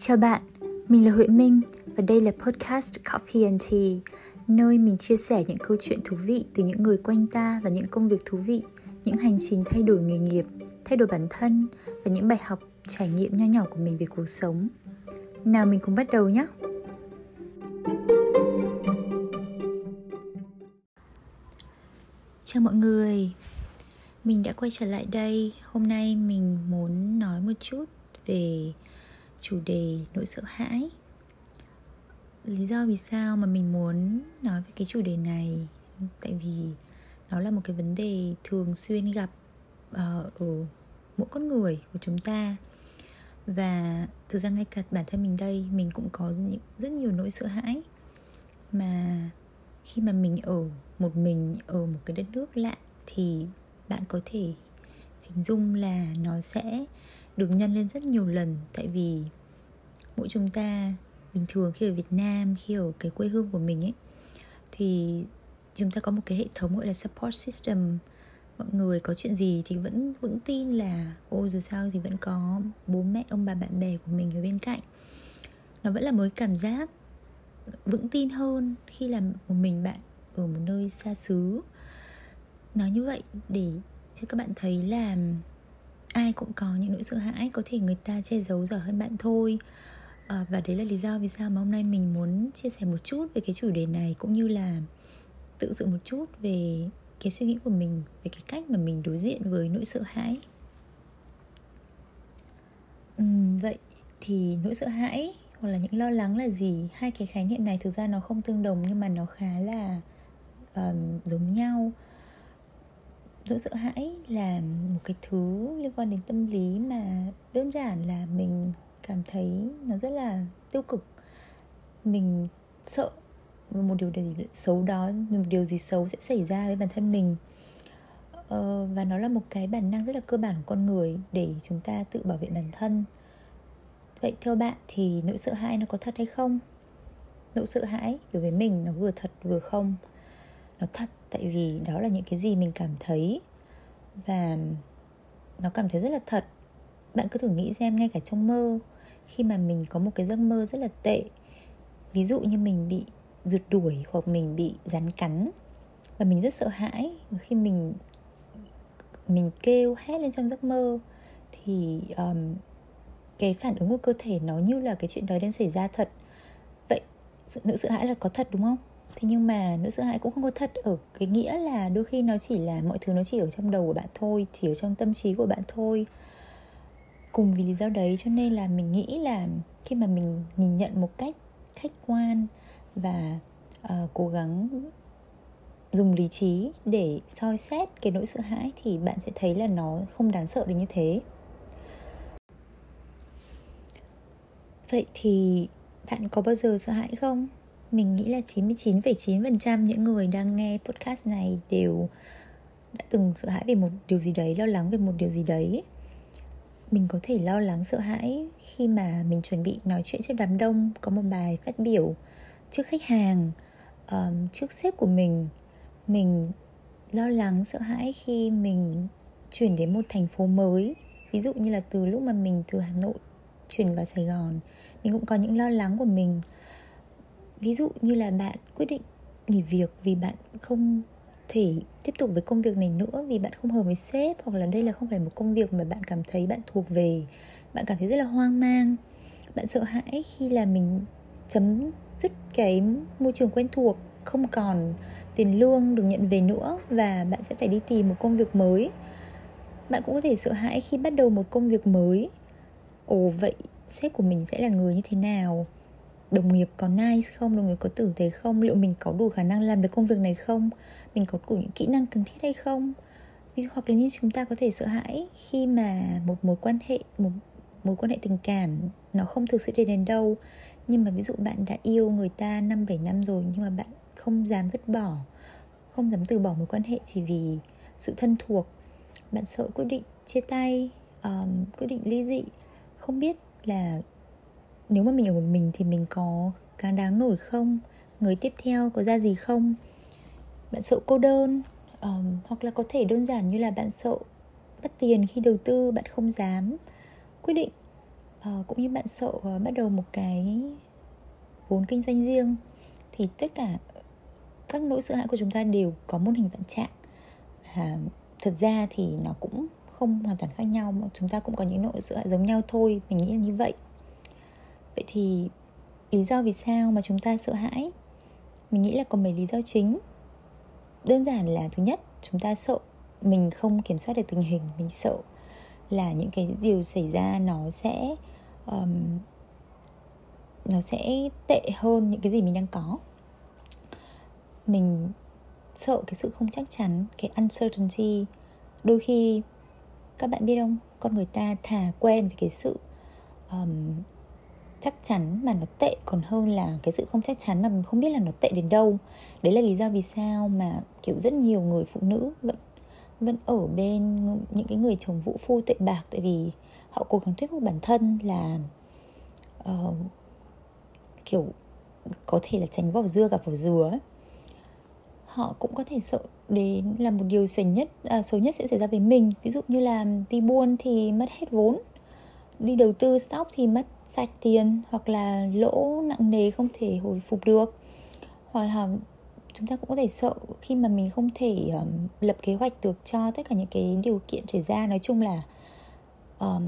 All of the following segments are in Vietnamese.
Chào bạn, mình là Huệ Minh và đây là podcast Coffee and Tea, nơi mình chia sẻ những câu chuyện thú vị từ những người quanh ta và những công việc thú vị, những hành trình thay đổi nghề nghiệp, thay đổi bản thân và những bài học trải nghiệm nho nhỏ của mình về cuộc sống. Nào mình cùng bắt đầu nhé. Chào mọi người, mình đã quay trở lại đây. Hôm nay mình muốn nói một chút về chủ đề nỗi sợ hãi. Lý do vì sao mà mình muốn nói về cái chủ đề này? Tại vì nó là một cái vấn đề thường xuyên gặp ờ, ở mỗi con người của chúng ta. Và thực ra ngay cả bản thân mình đây mình cũng có những, rất nhiều nỗi sợ hãi. Mà khi mà mình ở một mình ở một cái đất nước lạ thì bạn có thể hình dung là nó sẽ được nhân lên rất nhiều lần. Tại vì mỗi chúng ta, bình thường khi ở Việt Nam, khi ở cái quê hương của mình ấy, thì chúng ta có một cái hệ thống gọi là support system. Mọi người có chuyện gì thì vẫn vững tin là, ô, dù sao thì vẫn có bố mẹ, ông bà, bạn bè của mình ở bên cạnh. Nó vẫn là một cảm giác vững tin hơn khi là một mình bạn ở một nơi xa xứ. Nói như vậy để cho các bạn thấy là ai cũng có những nỗi sợ hãi, có thể người ta che giấu giỏi hơn bạn thôi à, và đấy là lý do vì sao mà hôm nay mình muốn chia sẻ một chút về cái chủ đề này cũng như là tự sự một chút về cái suy nghĩ của mình về cái cách mà mình đối diện với nỗi sợ hãi. Uhm, vậy thì nỗi sợ hãi hoặc là những lo lắng là gì? Hai cái khái niệm này thực ra nó không tương đồng nhưng mà nó khá là um, giống nhau. Nỗi sợ hãi là một cái thứ liên quan đến tâm lý mà đơn giản là mình cảm thấy nó rất là tiêu cực. Mình sợ một điều gì xấu đó một điều gì xấu sẽ xảy ra với bản thân mình. Ờ, và nó là một cái bản năng rất là cơ bản của con người để chúng ta tự bảo vệ bản thân. Vậy theo bạn thì nỗi sợ hãi nó có thật hay không? Nỗi sợ hãi đối với mình nó vừa thật vừa không? Nó thật tại vì đó là những cái gì mình cảm thấy và nó cảm thấy rất là thật. Bạn cứ thử nghĩ xem ngay cả trong mơ khi mà mình có một cái giấc mơ rất là tệ. Ví dụ như mình bị rượt đuổi hoặc mình bị rắn cắn và mình rất sợ hãi. Và khi mình mình kêu hét lên trong giấc mơ thì um, cái phản ứng của cơ thể nó như là cái chuyện đó đang xảy ra thật. Vậy sự nỗi sợ hãi là có thật đúng không? Thế nhưng mà nỗi sợ hãi cũng không có thật ở cái nghĩa là đôi khi nó chỉ là mọi thứ nó chỉ ở trong đầu của bạn thôi chỉ ở trong tâm trí của bạn thôi cùng vì lý do đấy cho nên là mình nghĩ là khi mà mình nhìn nhận một cách khách quan và uh, cố gắng dùng lý trí để soi xét cái nỗi sợ hãi thì bạn sẽ thấy là nó không đáng sợ đến như thế. Vậy thì bạn có bao giờ sợ hãi không? Mình nghĩ là 99,9% những người đang nghe podcast này đều đã từng sợ hãi về một điều gì đấy lo lắng về một điều gì đấy mình có thể lo lắng sợ hãi khi mà mình chuẩn bị nói chuyện trước đám đông có một bài phát biểu trước khách hàng um, trước sếp của mình. Mình lo lắng sợ hãi khi mình chuyển đến một thành phố mới. Ví dụ như là từ lúc mà mình từ hà nội chuyển vào sài gòn mình cũng có những lo lắng của mình. Ví dụ như là bạn quyết định nghỉ việc vì bạn không thể tiếp tục với công việc này nữa vì bạn không hợp với sếp, hoặc là đây là không phải một công việc mà bạn cảm thấy bạn thuộc về. Bạn cảm thấy rất là hoang mang. Bạn sợ hãi khi là mình chấm dứt cái môi trường quen thuộc, không còn tiền lương được nhận về nữa và bạn sẽ phải đi tìm một công việc mới. Bạn cũng có thể sợ hãi khi bắt đầu một công việc mới. Ồ, vậy sếp của mình sẽ là người như thế nào? Đồng nghiệp có nice không đồng nghiệp có tử tế không? Liệu mình có đủ khả năng làm được công việc này không? Mình có đủ những kỹ năng cần thiết hay không? Ví dụ hoặc là như chúng ta có thể sợ hãi khi mà một mối quan hệ một mối quan hệ tình cảm nó không thực sự đến đến đâu. Nhưng mà ví dụ bạn đã yêu người ta năm bảy năm rồi nhưng mà bạn không dám vứt bỏ không dám từ bỏ mối quan hệ chỉ vì sự thân thuộc bạn sợ quyết định chia tay um, quyết định ly dị không biết là nếu mà mình ở một mình thì mình có càng đáng nổi không? Người tiếp theo có ra gì không? Bạn sợ cô đơn um, hoặc là có thể đơn giản như là bạn sợ mất tiền khi đầu tư bạn không dám quyết định. Uh, cũng như bạn sợ uh, bắt đầu một cái vốn kinh doanh riêng. Thì tất cả các nỗi sợ hãi của chúng ta đều có một hình vạn trạng. À, thật ra thì nó cũng không hoàn toàn khác nhau mà chúng ta cũng có những nỗi sợ hãi giống nhau thôi mình nghĩ là như vậy vậy thì lý do vì sao mà chúng ta sợ hãi? Mình nghĩ là có mấy lý do chính. Đơn giản là thứ nhất chúng ta sợ mình không kiểm soát được tình hình mình sợ là những cái điều xảy ra nó sẽ um, nó sẽ tệ hơn những cái gì mình đang có. Mình sợ cái sự không chắc chắn cái uncertainty. Đôi khi các bạn biết không? Con người ta thà quen với cái sự um, chắc chắn mà nó tệ. Còn hơn là cái sự không chắc chắn mà mình không biết là nó tệ đến đâu. Đấy là lý do vì sao mà kiểu rất nhiều người phụ nữ vẫn vẫn ở bên những cái người chồng vũ phu tệ bạc. Tại vì họ cố gắng thuyết phục bản thân là uh, kiểu có thể là tránh vỏ dưa gặp vỏ dừa ấy. họ cũng có thể sợ đến là một điều xấu nhất à, xấu nhất sẽ xảy ra với mình. Ví dụ như là đi buôn thì mất hết vốn đi đầu tư stock thì mất sạch tiền hoặc là lỗ nặng nề không thể hồi phục được. Hoặc là chúng ta cũng có thể sợ khi mà mình không thể um, lập kế hoạch được cho tất cả những cái điều kiện xảy ra. Nói chung là um,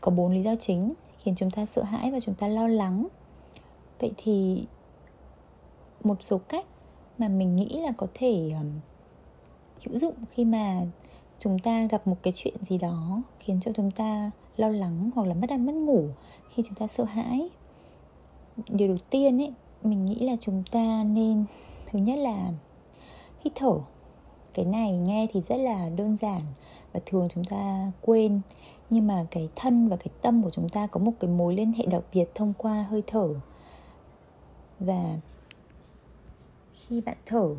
có bốn lý do chính khiến chúng ta sợ hãi và chúng ta lo lắng. Vậy thì một số cách mà mình nghĩ là có thể um, hữu dụng khi mà chúng ta gặp một cái chuyện gì đó khiến cho chúng ta lo lắng hoặc là mất ăn, mất ngủ khi chúng ta sợ hãi. Điều đầu tiên ấy, mình nghĩ là chúng ta nên, thứ nhất là hít thở. Cái này nghe thì rất là đơn giản và thường chúng ta quên, nhưng mà cái thân và cái tâm của chúng ta có một cái mối liên hệ đặc biệt thông qua hơi thở. Và khi bạn thở,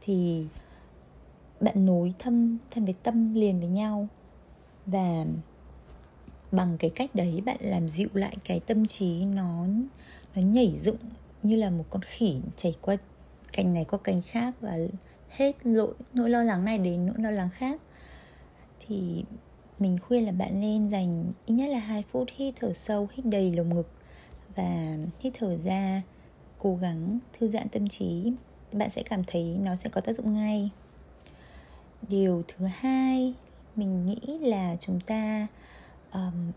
thì bạn nối thân thân với tâm liền với nhau. Và bằng cái cách đấy bạn làm dịu lại cái tâm trí, nó nó nhảy dựng như là một con khỉ chảy qua cành này qua cành khác và hết lỗi, nỗi lo lắng này đến nỗi lo lắng khác. Thì mình khuyên là bạn nên dành ít nhất là 2 phút hít thở sâu, hít đầy lồng ngực và hít thở ra, cố gắng thư giãn tâm trí. Bạn sẽ cảm thấy nó sẽ có tác dụng ngay điều thứ hai mình nghĩ là chúng ta um,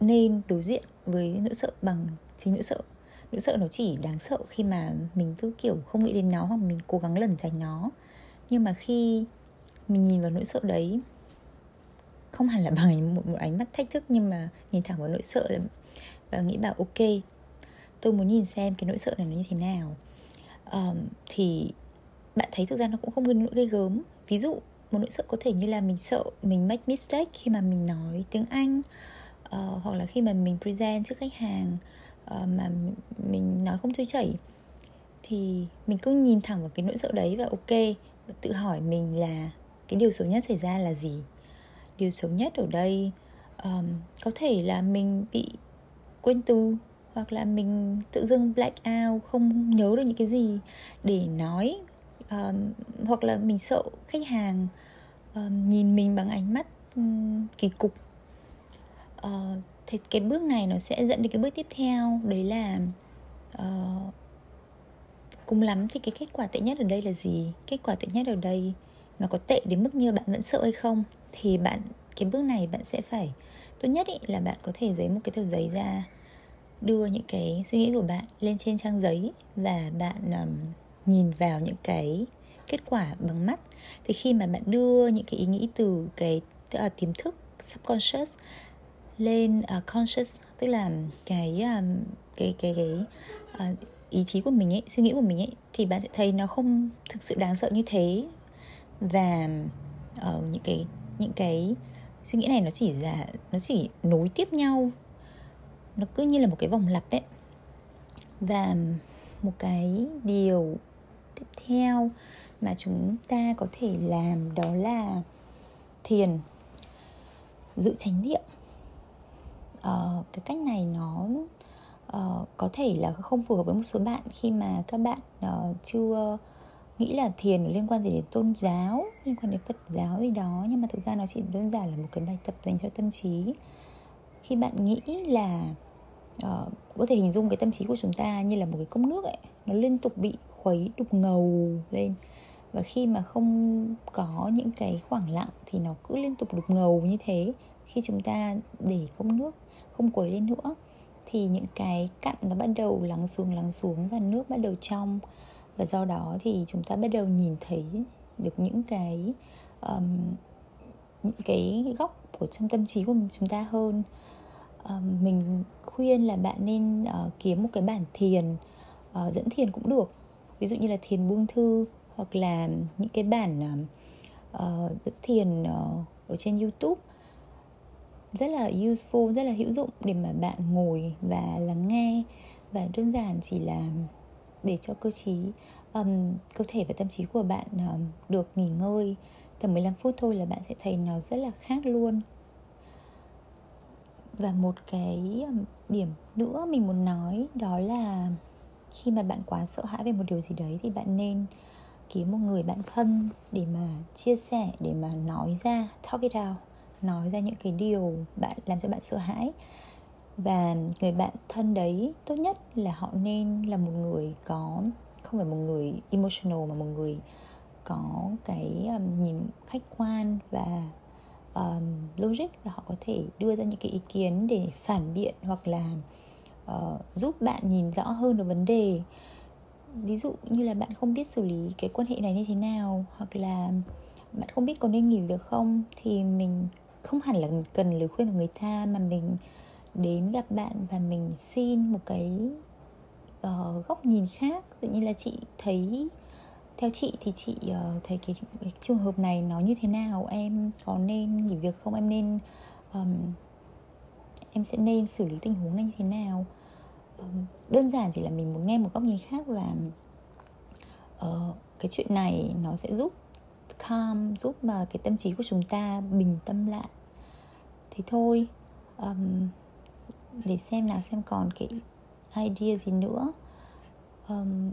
nên đối diện với nỗi sợ bằng chính nỗi sợ. Nỗi sợ nó chỉ đáng sợ khi mà mình cứ kiểu không nghĩ đến nó hoặc mình cố gắng lẩn tránh nó. Nhưng mà khi mình nhìn vào nỗi sợ đấy không hẳn là bằng một, một ánh mắt thách thức nhưng mà nhìn thẳng vào nỗi sợ là và nghĩ bảo ok tôi muốn nhìn xem cái nỗi sợ này nó như thế nào. Um, thì bạn thấy thực ra nó cũng không nỗi gây gớm. Ví dụ một nỗi sợ có thể như là mình sợ mình make mistake khi mà mình nói tiếng anh uh, hoặc là khi mà mình present trước khách hàng uh, mà mình nói không trôi chảy. Thì mình cứ nhìn thẳng vào cái nỗi sợ đấy và ok và tự hỏi mình là cái điều xấu nhất xảy ra là gì? Điều xấu nhất ở đây um, có thể là mình bị quên từ hoặc là mình tự dưng black out không nhớ được những cái gì để nói um, hoặc là mình sợ khách hàng um, nhìn mình bằng ánh mắt um, kỳ cục. Uh, thì cái bước này nó sẽ dẫn đến cái bước tiếp theo đấy là uh, cùng lắm thì cái kết quả tệ nhất ở đây là gì? Kết quả tệ nhất ở đây nó có tệ đến mức như bạn vẫn sợ hay không? Thì bạn cái bước này bạn sẽ phải tốt nhất ý, là bạn có thể giấy một cái tờ giấy ra đưa những cái suy nghĩ của bạn lên trên trang giấy và bạn um, nhìn vào những cái kết quả bằng mắt. Thì khi mà bạn đưa những cái ý nghĩ từ cái uh, tiềm thức subconscious lên uh, conscious tức là cái um, cái cái cái uh, ý chí của mình ấy suy nghĩ của mình ấy thì bạn sẽ thấy nó không thực sự đáng sợ như thế. Và uh, những cái những cái suy nghĩ này nó chỉ là nó chỉ nối tiếp nhau. Nó cứ như là một cái vòng lặp ấy. Và một cái điều tiếp theo mà chúng ta có thể làm đó là thiền giữ chánh niệm. Uh, cái cách này nó uh, có thể là không phù hợp với một số bạn khi mà các bạn uh, chưa nghĩ là thiền liên quan gì đến tôn giáo liên quan đến phật giáo gì đó nhưng mà thực ra nó chỉ đơn giản là một cái bài tập dành cho tâm trí. Khi bạn nghĩ là uh, có thể hình dung cái tâm trí của chúng ta như là một cái cốc nước ấy nó liên tục bị khuấy đục ngầu lên. Và khi mà không có những cái khoảng lặng thì nó cứ liên tục đục ngầu như thế. Khi chúng ta để không nước không quấy lên nữa thì những cái cặn nó bắt đầu lắng xuống lắng xuống và nước bắt đầu trong. Và do đó thì chúng ta bắt đầu nhìn thấy được những cái um, những cái góc của trong tâm trí của chúng ta hơn. Um, mình khuyên là bạn nên uh, kiếm một cái bản thiền uh, dẫn thiền cũng được. Ví dụ như là thiền buông thư hoặc là những cái bản uh, dẫn thiền uh, ở trên youtube. Rất là useful rất là hữu dụng để mà bạn ngồi và lắng nghe. Và đơn giản chỉ là để cho cơ trí um, cơ thể và tâm trí của bạn um, được nghỉ ngơi tầm 15 phút thôi là bạn sẽ thấy nó rất là khác luôn. Và một cái điểm nữa mình muốn nói đó là khi mà bạn quá sợ hãi về một điều gì đấy thì bạn nên kiếm một người bạn thân để mà chia sẻ để mà nói ra talk it out nói ra những cái điều bạn làm cho bạn sợ hãi. Và người bạn thân đấy tốt nhất là họ nên là một người có không phải một người emotional mà một người có cái um, nhìn khách quan và um, logic và họ có thể đưa ra những cái ý kiến để phản biện hoặc là uh, giúp bạn nhìn rõ hơn được vấn đề. Ví dụ như là bạn không biết xử lý cái quan hệ này như thế nào hoặc là bạn không biết có nên nghỉ được không thì mình không hẳn là cần lời khuyên của người ta mà mình đến gặp bạn và mình xin một cái uh, góc nhìn khác. Tự nhiên là chị thấy theo chị thì chị uh, thấy cái, cái trường hợp này nó như thế nào em có nên nghỉ việc không em nên um, em sẽ nên xử lý tình huống này như thế nào? Đơn giản chỉ là mình muốn nghe một góc nhìn khác và uh, cái chuyện này nó sẽ giúp calm giúp mà cái tâm trí của chúng ta bình tâm lại. Thế thôi um, để xem nào xem còn cái idea gì nữa. Um,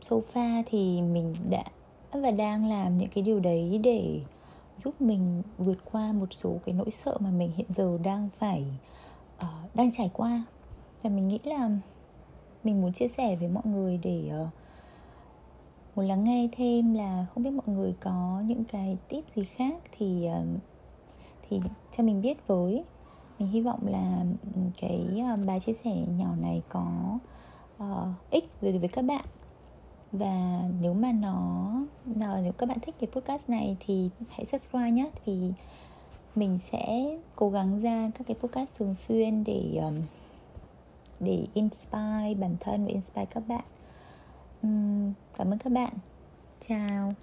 sofa thì mình đã và đang làm những cái điều đấy để giúp mình vượt qua một số cái nỗi sợ mà mình hiện giờ đang phải uh, đang trải qua và mình nghĩ là mình muốn chia sẻ với mọi người để uh, muốn lắng nghe thêm là không biết mọi người có những cái tip gì khác thì uh, thì cho mình biết với. Mình hy vọng là cái uh, bài chia sẻ nhỏ này có uh, ích đối với các bạn. Và nếu mà nó nếu các bạn thích cái podcast này thì hãy subscribe nhé vì mình sẽ cố gắng ra các cái podcast thường xuyên để um, để inspire bản thân và inspire các bạn. Cảm ơn các bạn. Chào.